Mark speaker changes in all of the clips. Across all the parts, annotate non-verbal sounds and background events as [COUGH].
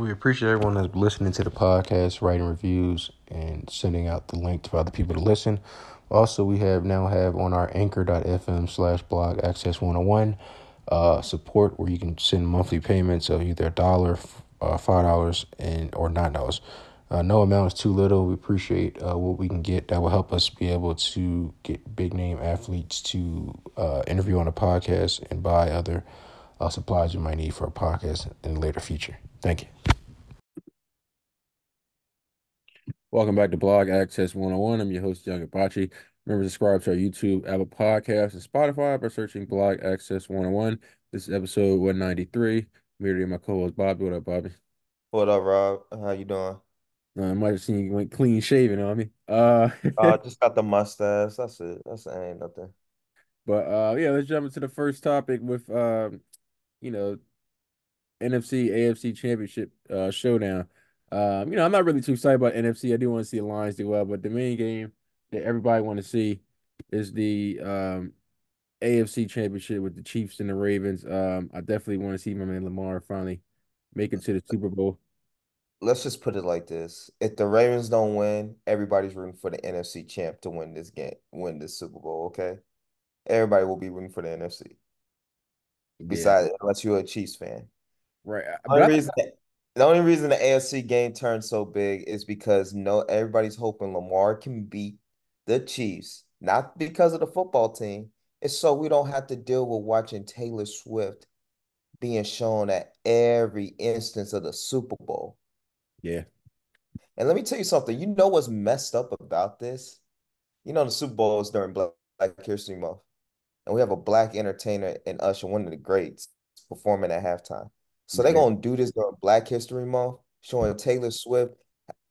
Speaker 1: We appreciate everyone that's listening to the podcast, writing reviews, and sending out the link to other people to listen. Also, we have now have on our anchor.fm slash blog access 101 uh, support where you can send monthly payments of either a dollar, uh, five dollars, and or nine dollars. Uh, no amount is too little. We appreciate uh, what we can get. That will help us be able to get big name athletes to uh, interview on a podcast and buy other uh, supplies you might need for a podcast in the later future. Thank you. Welcome back to Blog Access 1on1. I'm your host, Young Apache. Remember to subscribe to our YouTube, Apple Podcasts, and Spotify by searching Blog Access 1on1. This is episode 193. I'm here today, my co-host Bobby. What up, Bobby?
Speaker 2: What up, Rob? How you doing?
Speaker 1: Uh, I might have seen you went clean shaven on me. Uh,
Speaker 2: Uh, [LAUGHS] just got the mustache. That's it. That's it. Ain't nothing.
Speaker 1: but uh, yeah, let's jump into the first topic with um, you know, NFC AFC Championship uh showdown. Um, you know, I'm not really too excited about NFC. I do want to see the Lions do well, but the main game that everybody want to see is the um AFC Championship with the Chiefs and the Ravens. Um, I definitely want to see my man Lamar finally make it to the Super Bowl.
Speaker 2: Let's just put it like this: if the Ravens don't win, everybody's rooting for the NFC champ to win this game, win this Super Bowl. Okay, everybody will be rooting for the NFC.
Speaker 1: Yeah,
Speaker 2: Besides, unless you're a Chiefs fan.
Speaker 1: right.
Speaker 2: The
Speaker 1: But
Speaker 2: only
Speaker 1: I
Speaker 2: reason, the only reason the AFC game turned so big is because no, everybody's hoping Lamar can beat the Chiefs, not because of the football team. It's so we don't have to deal with watching Taylor Swift being shown at every instance of the Super Bowl.
Speaker 1: yeah,
Speaker 2: And let me tell you something. You know what's messed up about this? You know the Super Bowl is during Black, Black History Month, and we have a black entertainer in Usher, one of the greats, performing at halftime. So they're gonna do this during Black History Month, showing Taylor Swift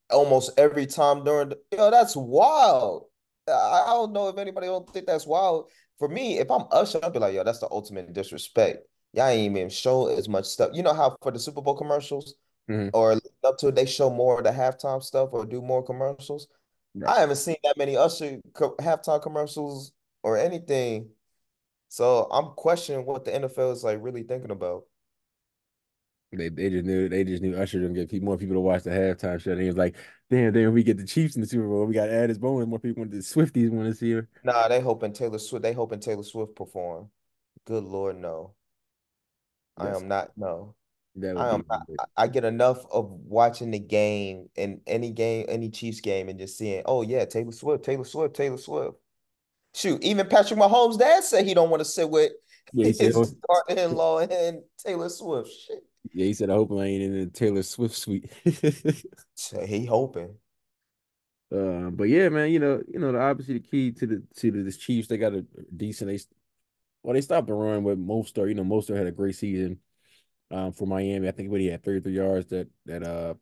Speaker 2: almost every time during the, yo, that's wild. I, I don't know if anybody don't think that's wild. For me, if I'm Usher, I'd be like, yo, that's the ultimate disrespect. Y'all ain't even show as much stuff. You know how for the Super Bowl commercials
Speaker 1: hmm
Speaker 2: or up to it, they show more of the halftime stuff or do more commercials.
Speaker 1: right.
Speaker 2: I haven't seen that many Usher co halftime commercials or anything. So I'm questioning what the NFL is like really thinking about.
Speaker 1: They they just knew they just knew Usher didn't get more people to watch the halftime show. And he was like, damn, damn, we get the Chiefs in the Super Bowl. We got added bonus. More people want the Swifties want to see her.
Speaker 2: Nah, they hoping Taylor Swift, they hoping Taylor Swift perform. Good Lord, no. I am not, no. I am not. I get enough of watching the game in any game, any Chiefs game, and just seeing, oh yeah, Taylor Swift, Taylor Swift, Taylor Swift. Shoot, even Patrick Mahomes' dad said he don't want to sit with
Speaker 1: yeah.
Speaker 2: His
Speaker 1: oh,
Speaker 2: daughter-in-law and Taylor Swift. Shit.
Speaker 1: Yeah. He said, I hope I ain't in the Taylor Swift suite. [LAUGHS]
Speaker 2: So he hoping.
Speaker 1: Uh, but yeah, man, you know, you know, the obviously the key to the to the, the Chiefs, they got a decent. They well, they stopped the run with Mostert. You know, Mostert had a great season um for Miami. I think what he had 33 yards that that uh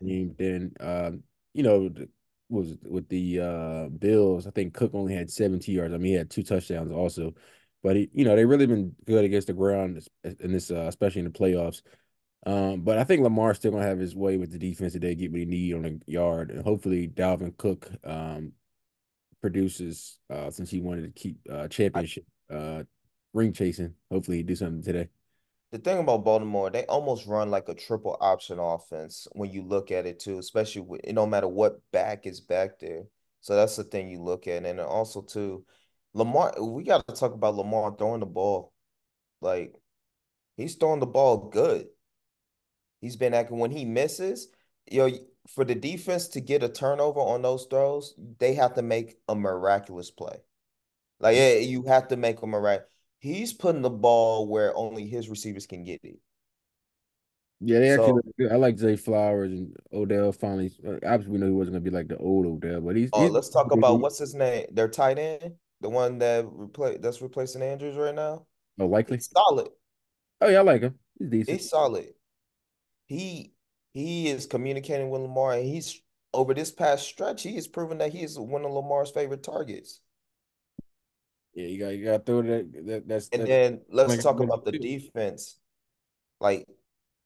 Speaker 1: team. Then um, you know, the, was with the uh Bills, I think Cook only had 70 yards. I mean, he had two touchdowns also. But he, you know, they really been good against the ground in this, uh, especially in the playoffs. Um, but I think Lamar's still gonna have his way with the defense today, get what he need on the yard, and hopefully Dalvin Cook um produces uh since he wanted to keep uh championship uh ring chasing. Hopefully he do something today.
Speaker 2: the thing about Baltimore, they almost run like a triple option offense when you look at it too, especially with, no matter what back is back there. So that's the thing you look at, and also too, Lamar. We got to talk about Lamar throwing the ball. Like he's throwing the ball good. He's been acting when he misses, you know, for the defense to get a turnover on those throws, they have to make a miraculous play. Like, yeah, you have to make a miraculous. He's putting the ball where only his receivers can get it.
Speaker 1: Yeah, they actually
Speaker 2: So.
Speaker 1: I like Zay Flowers and Odell finally. uh, Obviously, we know he wasn't gonna be like the old Odell, but he's
Speaker 2: oh,
Speaker 1: he's
Speaker 2: let's talk about what's his name? Their tight end, the one that replace that's replacing Andrews right now.
Speaker 1: oh likely.
Speaker 2: He's solid.
Speaker 1: Oh yeah, I like him. He's decent.
Speaker 2: He's solid. He he is communicating with Lamar, and he's over this past stretch, he has proven that he is one of Lamar's favorite targets.
Speaker 1: Yeah, you got you got throw that. that that's
Speaker 2: And then let's
Speaker 1: Like,
Speaker 2: talk about the defense. Like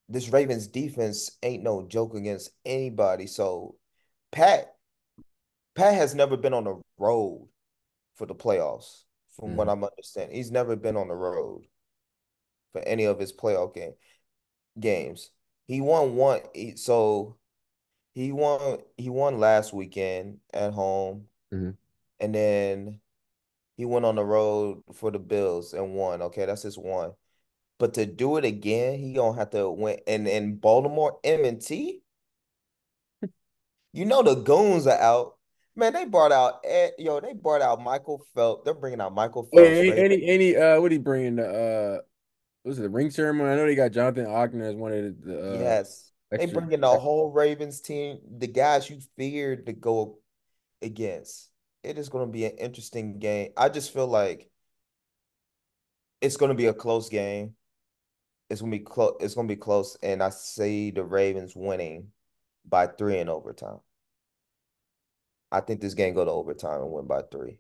Speaker 2: this Ravens defense ain't no joke against anybody. So Pat Pat has never been on the road for the playoffs, from what
Speaker 1: Mhm.
Speaker 2: I'm understanding. He's never been on the road for any of his playoff game games. He won one. He, so he won. He won last weekend at home,
Speaker 1: hmm
Speaker 2: and then he went on the road for the Bills and won. Okay, that's his one. But to do it again, he gonna have to win. And in Baltimore, M&T, [LAUGHS] you know the goons are out. Man, they brought out Ed, yo, they brought out Michael Phelps. They're bringing out Michael Phelps
Speaker 1: any,
Speaker 2: straight.
Speaker 1: any, any, uh, what he bringing? Uh, was it the ring ceremony? I know they got Jonathan Ogden as one of the, uh,
Speaker 2: Yes. They
Speaker 1: extra.
Speaker 2: bringing the whole Ravens team, the guys you feared to go against. It is going to be an interesting game. I just feel like it's going to be a close game. It's going to be close. It's going to be close, and I see the Ravens winning by three in overtime. I think this game go to overtime and win by three.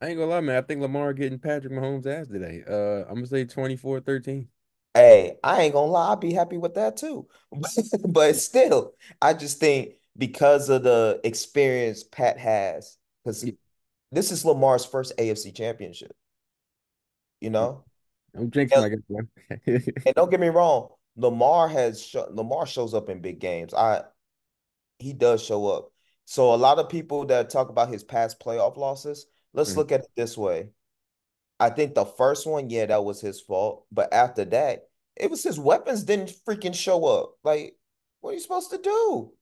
Speaker 1: I ain't gonna lie, man. I think Lamar getting Patrick Mahomes' ass today. Uh, I'm gonna say 24-13.
Speaker 2: Hey, I ain't gonna lie, I'd be happy with that too. [LAUGHS] But still, I just think because of the experience Pat has, because
Speaker 1: Yeah,
Speaker 2: this is Lamar's first AFC championship, you know?
Speaker 1: I'm jinxing
Speaker 2: And, [LAUGHS] and don't get me wrong, Lamar has sh Lamar shows up in big games. I he does show up. So a lot of people that talk about his past playoff losses, let's
Speaker 1: Mhm.
Speaker 2: look at it this way. I think the first one, yeah, that was his fault. But after that, it was his weapons didn't freaking show up. Like, what are you supposed to do?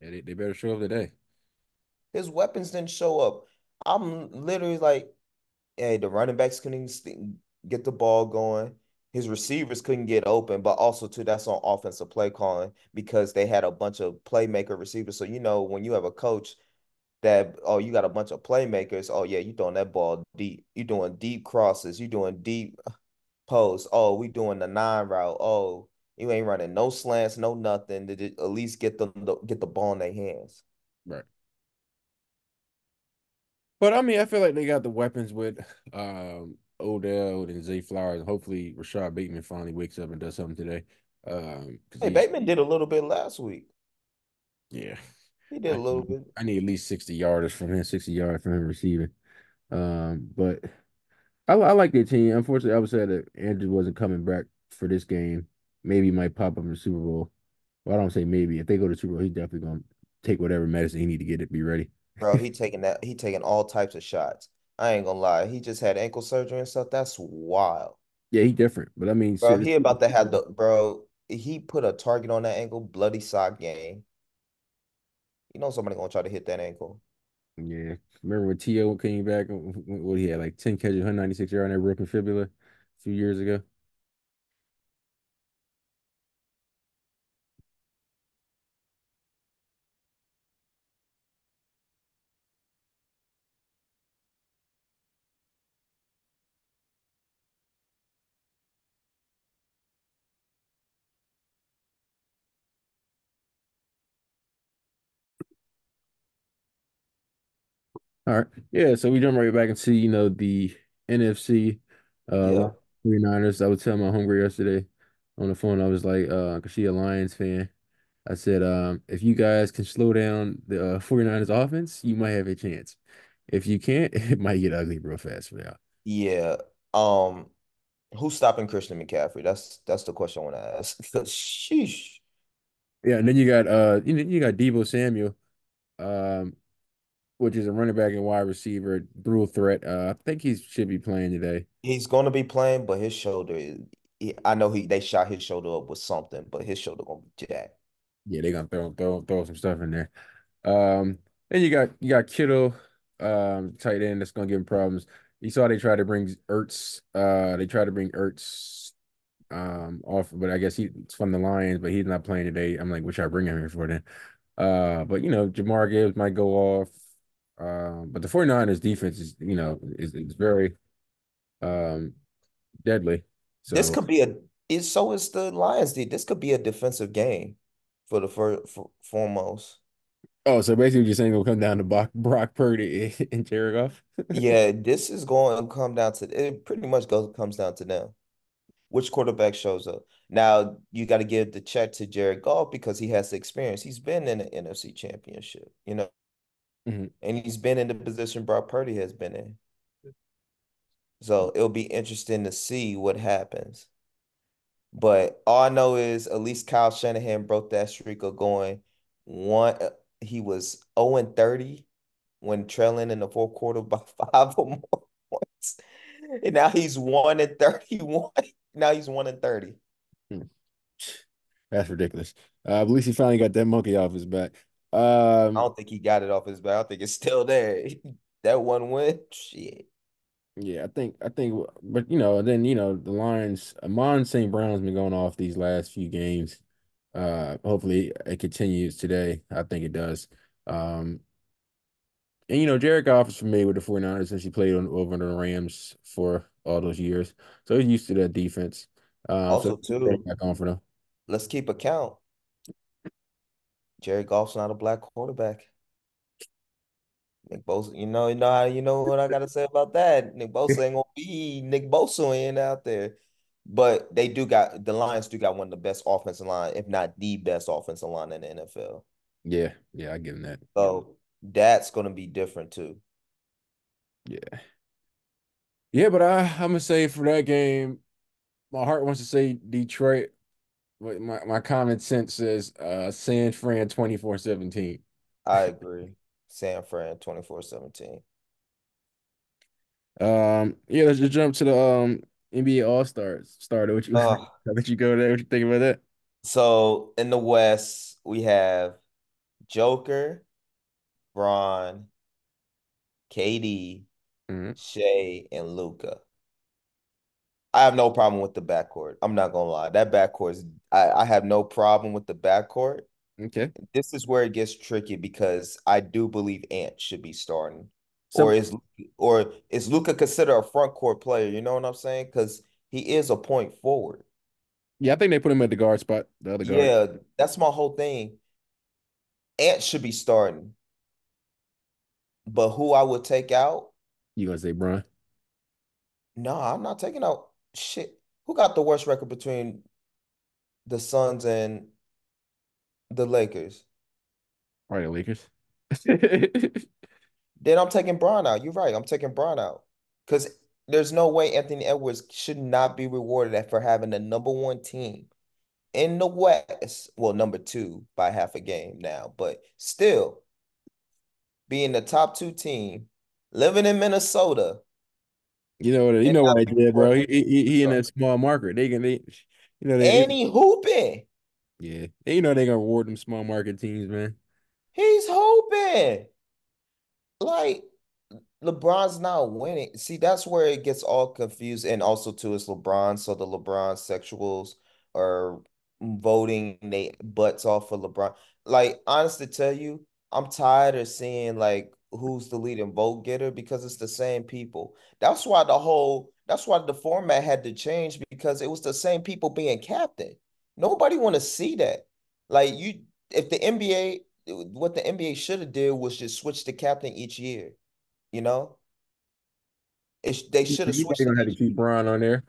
Speaker 1: Yeah, they, they better show up today.
Speaker 2: His weapons didn't show up. I'm literally like, hey, the running backs couldn't get the ball going. His receivers couldn't get open, but also too, that's on offensive play calling because they had a bunch of playmaker receivers. So you know when you have a coach that oh you got a bunch of playmakers, oh yeah, you throwing that ball deep. You doing deep crosses. You doing deep post. Oh, we doing the nine route. Oh, you ain't running no slants, no nothing to at least get them get the ball in their hands.
Speaker 1: Right. But I mean, I feel like they got the weapons with um Odell and Zay Flowers. And hopefully, Rashod Bateman finally wakes up and does something today. Um,
Speaker 2: Hey, Bateman did a little bit last week.
Speaker 1: yeah.
Speaker 2: He did
Speaker 1: I
Speaker 2: a little bit.
Speaker 1: I need at least 60 yarders from him, 60 yards from him receiving. Um, but I, I like their team. Unfortunately, I would say that Andrew wasn't coming back for this game. Maybe he might pop up in the Super Bowl. Well, I don't say maybe. If they go to Super Bowl, he's definitely gonna take whatever medicine he need to get it be ready.
Speaker 2: Bro, he [LAUGHS] taking that he taking all types of shots. I ain't gonna lie. He just had ankle surgery and stuff. That's wild.
Speaker 1: Yeah, he different. But I mean,
Speaker 2: Bro, he about to have the bro. He put a target on that ankle, bloody sock game. You know somebody gonna try to hit that ankle.
Speaker 1: yeah. Remember when T.O. came back? What he had like 10 catches, 196 yard on that broken fibula a few years ago. All right. Yeah, so we jump right back and see, you know, the NFC uh
Speaker 2: Yeah.
Speaker 1: 49ers. I was telling my homegirl yesterday on the phone, I was like, uh, cause she a Lions fan. I said, um, if you guys can slow down the uh, 49ers offense, you might have a chance. If you can't, [LAUGHS] it might get ugly real fast for y'all.
Speaker 2: Yeah. Um, who's stopping Christian McCaffrey? That's that's the question I want to ask. [LAUGHS] Sheesh.
Speaker 1: Yeah, and then you got uh you, you got Deebo Samuel, um, which is a running back and wide receiver, dual threat. Uh, I think he should be playing today.
Speaker 2: He's gonna be playing, but his shoulder is he, I know he they shot his shoulder up with something, but his shoulder gonna be jacked.
Speaker 1: Yeah, they're gonna throw throw throw some stuff in there. Um, then you got you got Kittle, um, tight end that's gonna give him problems. You saw they tried to bring Ertz, uh, they tried to bring Ertz um off, but I guess he's from the Lions, but he's not playing today. I'm like, what y'all bring him here for then? Uh, but you know, Jahmyr Gibbs might go off. Um, but the 49ers defense is, you know, is, is very um deadly.
Speaker 2: This could be a it's so is the Lions did. This could be a defensive game for the fir for, foremost.
Speaker 1: oh, so basically you're saying it'll come down to Brock, Brock Purdy [LAUGHS] and Jared Goff.
Speaker 2: Yeah, [LAUGHS] this is going to come down to it pretty much goes comes down to them. Which quarterback shows up? Now you got to give the check to Jared Goff because he has the experience. He's been in the NFC Championship, you know,
Speaker 1: Mhm.
Speaker 2: and he's been in the position Brock Purdy has been in. So it'll be interesting to see what happens. But all I know is at least Kyle Shanahan broke that streak of going one. uh, He was 0 and 30 when trailing in the fourth quarter by [LAUGHS] five or more points. And now he's 1 and 31. [LAUGHS] Now he's 1 and 30.
Speaker 1: Hmm. That's ridiculous. Uh, at least he finally got that monkey off his back. Um,
Speaker 2: I don't think he got it off his back. I think it's still there. [LAUGHS] That one win, shit.
Speaker 1: yeah, I think I think, but you know, then you know the Lions. Amon St. Brown's been going off these last few games. Uh, hopefully it continues today. I think it does. Um, and you know, Jared Goff is familiar with the 49ers since he played on over the Rams for all those years. So he's used to that defense. So
Speaker 2: Also, too,
Speaker 1: back on for them.
Speaker 2: let's keep a Jared Goff's not a black quarterback. Nick Bosa, you know, you know how you know what I gotta say about that. Nick Bosa ain't gonna be Nick Bosa in out there. But they do got the Lions do got one of the best offensive line, if not the best offensive line in the NFL.
Speaker 1: Yeah, yeah, I give him that.
Speaker 2: So that's gonna be different too.
Speaker 1: Yeah. Yeah, but I, I'm gonna say for that game, my heart wants to say Detroit. But my, my common sense says uh San Fran 24-17.
Speaker 2: I agree. San Fran 24-17.
Speaker 1: Um, yeah, let's just jump to the um NBA All-Stars starter. What you
Speaker 2: Uh,
Speaker 1: let [LAUGHS] you go there. What you think about that?
Speaker 2: so in the West, we have Joker, Bron, KD,
Speaker 1: Mhm.
Speaker 2: Shai, and Luka. I have no problem with the backcourt. I'm not gonna lie. That backcourt is I, I have no problem with the backcourt.
Speaker 1: Okay.
Speaker 2: This is where it gets tricky because I do believe Ant should be starting. Or is or is Luka considered a front court player? You know what I'm saying? Because he is a point forward.
Speaker 1: yeah, I think they put him at the guard spot, the other guard.
Speaker 2: Yeah, that's my whole thing. Ant should be starting. But who I would take out?
Speaker 1: You gonna say Bron?
Speaker 2: No, I'm not taking out shit. Who got the worst record between the Suns and the Lakers?
Speaker 1: Right, the Lakers. [LAUGHS]
Speaker 2: Then I'm taking Bron out. You're right. I'm taking Bron out. Because there's no way Anthony Edwards should not be rewarded for having the number one team in the West. Well, number two by half a game now, but still being the top two team, living in Minnesota,
Speaker 1: You know what? You know what I did, bro. He he, he in that small market. They can they, you know they
Speaker 2: And he hooping.
Speaker 1: yeah. You know they gonna reward them small market teams, man.
Speaker 2: He's hooping. Like LeBron's not winning. See, that's where it gets all confused. And also, too, it's LeBron. So the LeBron sexuals are voting they butts off for LeBron. Like, honest to tell you, I'm tired of seeing like who's the leading vote getter because it's the same people. That's why the whole that's why the format had to change because it was the same people being captain. Nobody want to see that. Like you, if the NBA, what the NBA should have did was just switch the captain each year. You know, it, they should have switched
Speaker 1: gonna have to keep. Bron on there.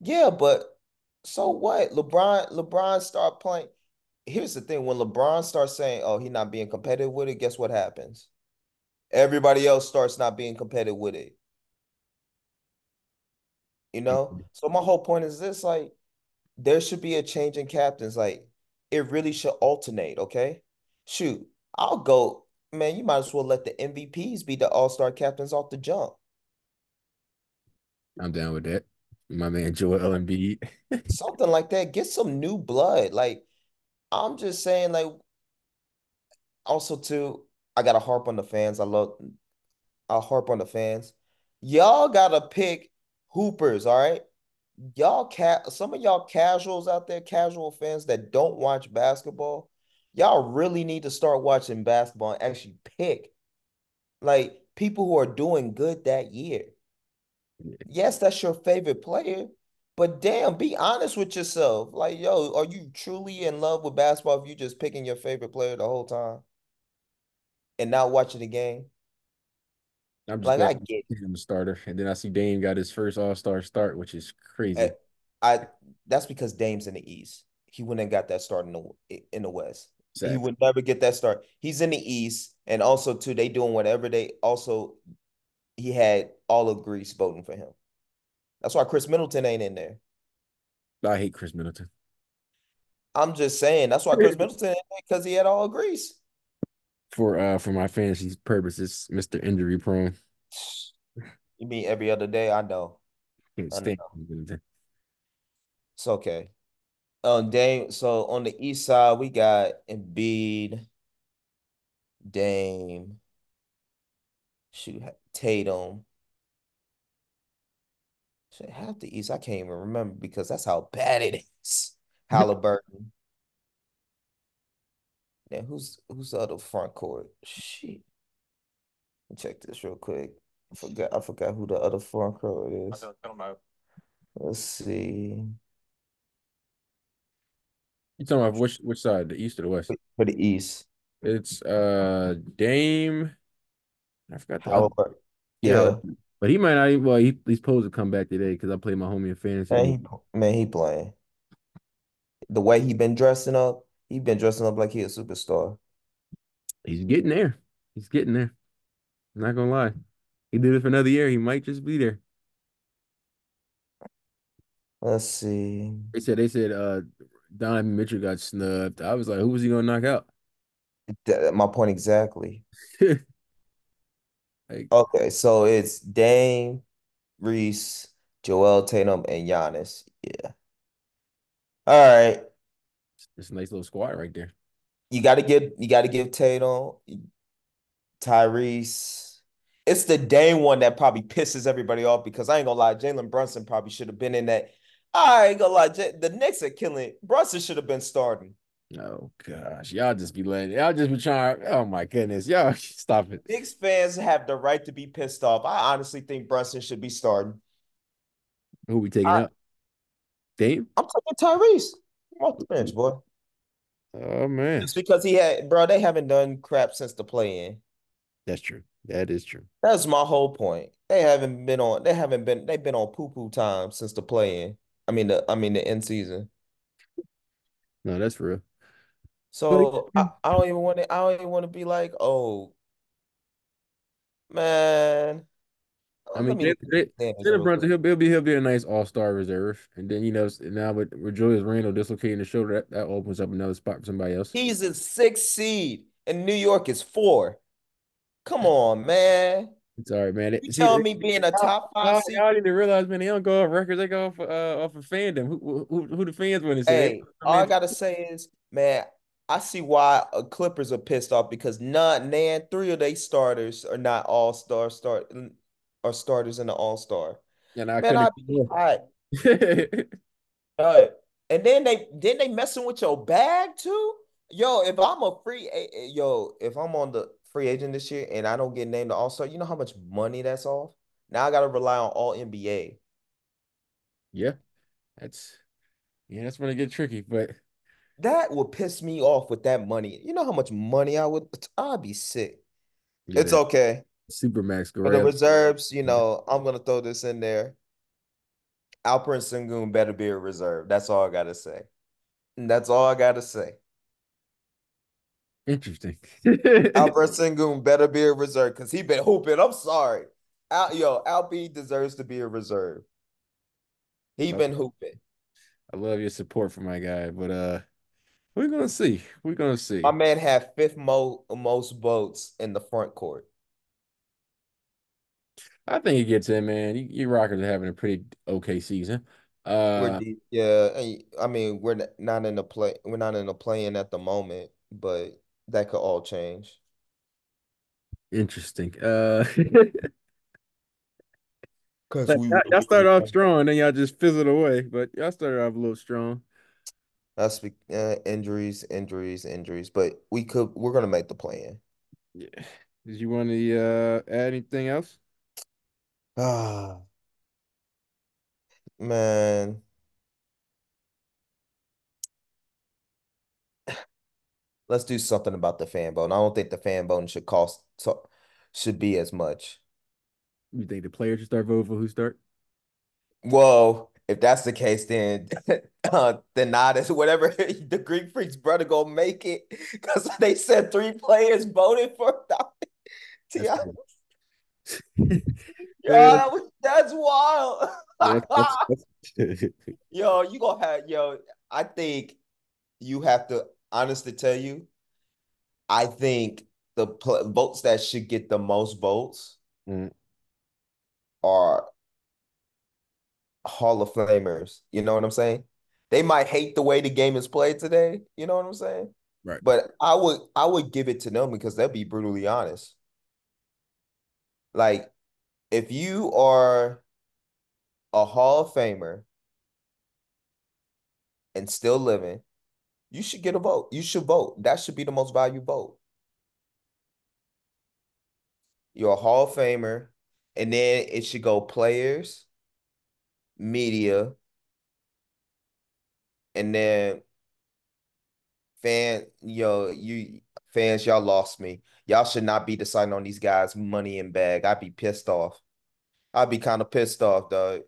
Speaker 2: Yeah, but so what? LeBron, LeBron start playing. Here's the thing: when LeBron starts saying, "Oh, he's not being competitive with it," guess what happens? Everybody else starts not being competitive with it. You know. So my whole point is this: like, there should be a change in captains. Like, it really should alternate. Okay, shoot, I'll go. Man, you might as well let the MVPs be the All-Star captains off the jump.
Speaker 1: I'm down with that. My man Joel Embiid. [LAUGHS]
Speaker 2: Something like that. Get some new blood. Like, I'm just saying, like, also too, I gotta harp on the fans. I love I'll harp on the fans. Y'all gotta pick hoopers, all right? Y'all cat some of y'all casuals out there, casual fans that don't watch basketball, y'all really need to start watching basketball and actually pick like people who are doing good that year. Yes, that's your favorite player, but damn, be honest with yourself. Like, yo, are you truly in love with basketball if you're just picking your favorite player the whole time and not watching the game?
Speaker 1: I'm just
Speaker 2: Like, I get
Speaker 1: I'm a starter. And then I see Dame got his first All-Star start, which is crazy.
Speaker 2: I that's because Dame's in the East. He wouldn't have got that start in the in the West. He would never get that start. He's in the East, and also too, they doing whatever they also he had all of Greece voting for him. That's why Khris Middleton ain't in there.
Speaker 1: I hate Khris Middleton.
Speaker 2: I'm just saying that's why Khris Middleton because he had all Greece.
Speaker 1: For uh for my fantasy purposes, Mr. Injury prone.
Speaker 2: You mean every other day? I know. I know. It's okay. Um, Dame. So on the east side, we got Embiid, Dame, shoot, Tatum. Shit, half the East I can't even remember because that's how bad it is. [LAUGHS] Halliburton. Then who's who's the other front court? Shit. Let me check this real quick. I forgot I forgot who the other front court is. i don't know Let's see.
Speaker 1: You talking about which which side, the east or the west?
Speaker 2: For the East.
Speaker 1: It's uh Dame. I forgot the other.
Speaker 2: Halliburton.
Speaker 1: Yeah,
Speaker 2: Yeah.
Speaker 1: But he might not. Even, well, he, he's supposed to come back today because I played my homie in fantasy.
Speaker 2: Man, he man, he playing. The way he been dressing up, he been dressing up like he a superstar.
Speaker 1: He's getting there. He's getting there. I'm not gonna lie. He did it for another year. He might just be there.
Speaker 2: Let's see.
Speaker 1: They said they said uh Donovan Mitchell got snubbed. I was like, who was he gonna knock out?
Speaker 2: My point exactly. [LAUGHS]
Speaker 1: Like,
Speaker 2: Okay, so it's Dame, Reese, Joel Tatum, and Giannis. Yeah. All right.
Speaker 1: It's a nice little squad right there.
Speaker 2: You gotta give you gotta give Tatum, Tyrese. It's the Dame one that probably pisses everybody off because I ain't gonna lie, Jalen Brunson probably should have been in that. I ain't gonna lie, J- the Knicks are killing. Brunson should have been starting.
Speaker 1: Oh gosh, y'all just be letting y'all just be trying. Oh my goodness, y'all [LAUGHS] stop it.
Speaker 2: Knicks fans have the right to be pissed off. I honestly think Brunson should be starting.
Speaker 1: Who we taking
Speaker 2: I-
Speaker 1: out? Dame?
Speaker 2: I'm taking Tyrese. I'm off the bench, boy.
Speaker 1: Oh man,
Speaker 2: It's because he had, bro, they haven't done crap since the play-in.
Speaker 1: that's true. That is true.
Speaker 2: That's my whole point. They haven't been on. They haven't been. They've been on poo-poo time since the play-in. I mean the. I mean the end season.
Speaker 1: No, that's real.
Speaker 2: So I, I don't even want to. I don't even want to be like, oh, man.
Speaker 1: I mean,
Speaker 2: me look
Speaker 1: Jalen
Speaker 2: at
Speaker 1: Jalen Brunson, he'll be, he'll be he'll be a nice all star reserve, and then you know now with, with Julius Randle dislocating the shoulder, that, that opens up another spot for somebody else.
Speaker 2: He's a sixth seed, and New York is four. Come [LAUGHS] on, man.
Speaker 1: It's all right, man.
Speaker 2: You
Speaker 1: See,
Speaker 2: telling me being a top five seed?
Speaker 1: y'all need to realize, man, they don't go off records; they go off uh, off of fandom. Who who, who the fans want to say?
Speaker 2: Hey, all I gotta say is, man, I see why uh, Clippers are pissed off because none, nan, three of their starters are not all star start are starters in the all star.
Speaker 1: and I
Speaker 2: Man,
Speaker 1: couldn't.
Speaker 2: all right. All right. And then they then they messing with your bag too. Yo, if I'm a free yo, if I'm on the free agent this year and I don't get named the All Star, you know how much money that's off. Now I gotta rely on All NBA.
Speaker 1: yeah, that's yeah, that's when it get tricky. But
Speaker 2: That would piss me off with that money. You know how much money I would. I'd be sick.
Speaker 1: yeah,
Speaker 2: It's okay.
Speaker 1: Supermax
Speaker 2: For the reserves, you know, I'm gonna throw this in there. Alperen Sengun better be a reserve. That's all I gotta say. And that's all I gotta say.
Speaker 1: Interesting. [LAUGHS]
Speaker 2: Alfred [LAUGHS] Sengun better be a reserve because he been hooping. I'm sorry. Al, yo, Alp deserves to be a reserve. He been hooping.
Speaker 1: I love your support for my guy, but uh, we're gonna see. We're gonna see.
Speaker 2: My man had fifth mo most votes in the front court.
Speaker 1: I think he gets in, man. You, you Rockets are having a pretty okay season. Uh,
Speaker 2: deep. Yeah, I mean we're not in the play. We're not in the play-in at the moment, but that could all change.
Speaker 1: interesting. Uh, [LAUGHS]
Speaker 2: Because
Speaker 1: y'all, y'all started off strong, then y'all just fizzled away. But y'all started off a little strong.
Speaker 2: That's be- uh, injuries, injuries, injuries. But we could. We're gonna make the play-in.
Speaker 1: Yeah. Did you want to uh add anything else?
Speaker 2: Ah, man. Let's do something about the fan bone. I don't think the fan bone should cost so should be as much.
Speaker 1: You think the players should start voting for who start?
Speaker 2: Well, if that's the case, then [LAUGHS] uh, then not as whatever [LAUGHS] the Greek Freaks brother gonna make it because they said three players voted for [LAUGHS]
Speaker 1: That's
Speaker 2: Ti. Yeah, that was- that's wild. [LAUGHS] [LAUGHS] Yo, you gonna have yo. I think you have to honestly tell you. I think the pl- votes that should get the most votes
Speaker 3: Mm.
Speaker 2: are Hall of Famers. You know what I'm saying? They might hate the way the game is played today. You know what I'm saying?
Speaker 3: Right.
Speaker 2: But I would I would give it to them because they'll be brutally honest. Like, if you are a Hall of Famer and still living, you should get a vote. You should vote. That should be the most valued vote. You're a Hall of Famer, and then it should go players, media, and then fan, yo, you fans, y'all lost me. Y'all should not be deciding on these guys' money in bag. I'd be pissed off. I'd be kind of pissed off, dog.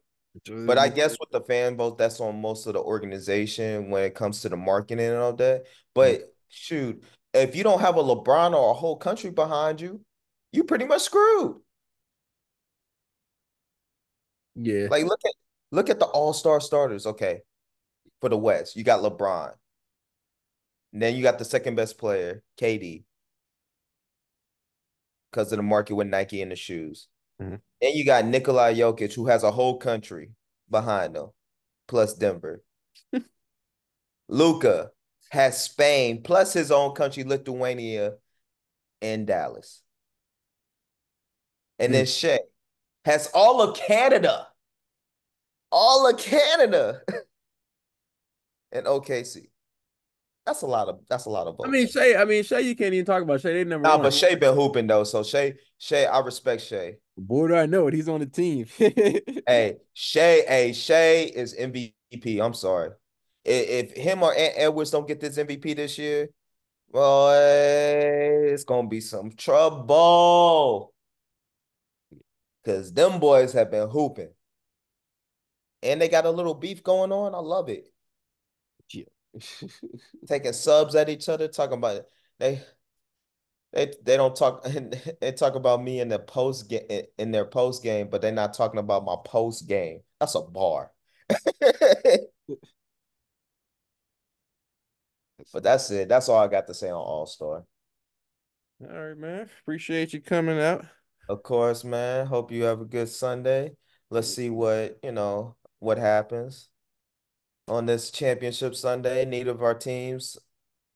Speaker 2: But I mm-hmm. guess with the fan vote, that's on most of the organization when it comes to the marketing and all that. Mm-hmm. But shoot, if you don't have a LeBron or a whole country behind you, you pretty much screwed.
Speaker 3: Yeah.
Speaker 2: Like look at look at the all-star starters, okay, for the West. You got LeBron. And then you got the second best player, KD, because of the market with Nike and the shoes.
Speaker 3: Mhm.
Speaker 2: Then you got Nikolai Jokic, who has a whole country behind him, plus Denver. [LAUGHS] Luka has Spain, plus his own country, Lithuania, and Dallas. And then Shai has all of Canada. All of Canada. [LAUGHS] and OKC. That's a lot of that's a lot of votes.
Speaker 3: I mean, Shai. I mean, Shai. You can't even talk about Shai. They number
Speaker 2: Nah,
Speaker 3: one.
Speaker 2: but Shai been hooping though. So Shai, Shai, I respect Shai.
Speaker 3: Boy, do I know it. He's on the team. [LAUGHS]
Speaker 2: Hey, Shai, hey, Shai is MVP. I'm sorry. If, if him or Ant Edwards don't get this MVP this year, well, it's gonna be some trouble. Cause them boys have been hooping. And they got a little beef going on. I love it. Yeah. [LAUGHS] Taking subs at each other, talking about it. They they they don't talk [LAUGHS] they talk about me in the post game in their post game, but they're not talking about my post game. That's a bar. [LAUGHS] But that's it. That's all I got to say on All Star.
Speaker 3: All right, man. Appreciate you coming out.
Speaker 2: Of course, man. Hope you have a good Sunday. Let's see what, you know, what happens on this championship Sunday. Neither of our teams,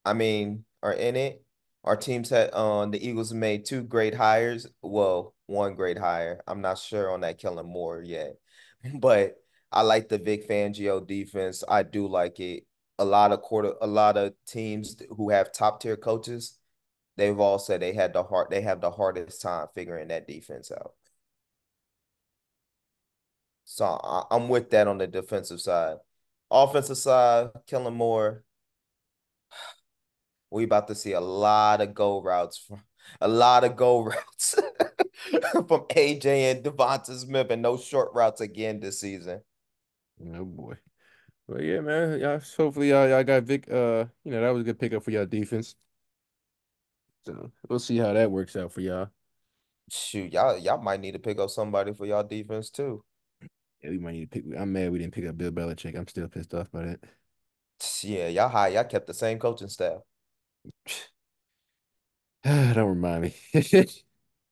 Speaker 2: I mean, are in it. Our teams had um the Eagles made two great hires. Well, one great hire. I'm not sure on that Kellen Moore yet. [LAUGHS] But I like the Vic Fangio defense. I do like it. A lot of quarter a lot of teams who have top tier coaches, they've all said they had the hard they have the hardest time figuring that defense out. So I, I'm with that on the defensive side. Offensive side, Kellen Moore. We about to see a lot of go routes from a lot of go [LAUGHS] routes [LAUGHS] from AJ and Devonta Smith and no short routes again this season.
Speaker 3: Oh boy. But yeah, man. Y'all hopefully y'all, y'all got Vic uh, you know, that was a good pickup for y'all defense. So we'll see how that works out for y'all.
Speaker 2: Shoot, y'all y'all might need to pick up somebody for y'all defense too.
Speaker 3: Yeah, we might need to pick. I'm mad we didn't pick up Bill Belichick. I'm still pissed off by that.
Speaker 2: Yeah, y'all high. Y'all kept the same coaching staff. [SIGHS]
Speaker 3: Don't remind me. [LAUGHS]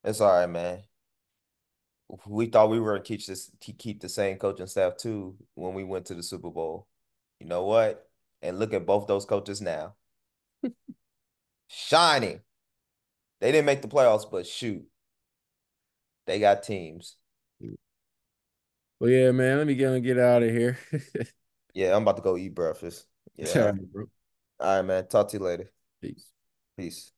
Speaker 2: It's all right, man. We thought we were gonna keep this keep the same coaching staff too when we went to the Super Bowl. You know what? And look at both those coaches now. [LAUGHS] Shining. They didn't make the playoffs, but shoot. They got teams.
Speaker 3: well, yeah, man. Let me get get out of here. [LAUGHS]
Speaker 2: Yeah, I'm about to go eat breakfast. Yeah.
Speaker 3: right, bro.
Speaker 2: All right, man. Talk to you later.
Speaker 3: Peace.
Speaker 2: Peace.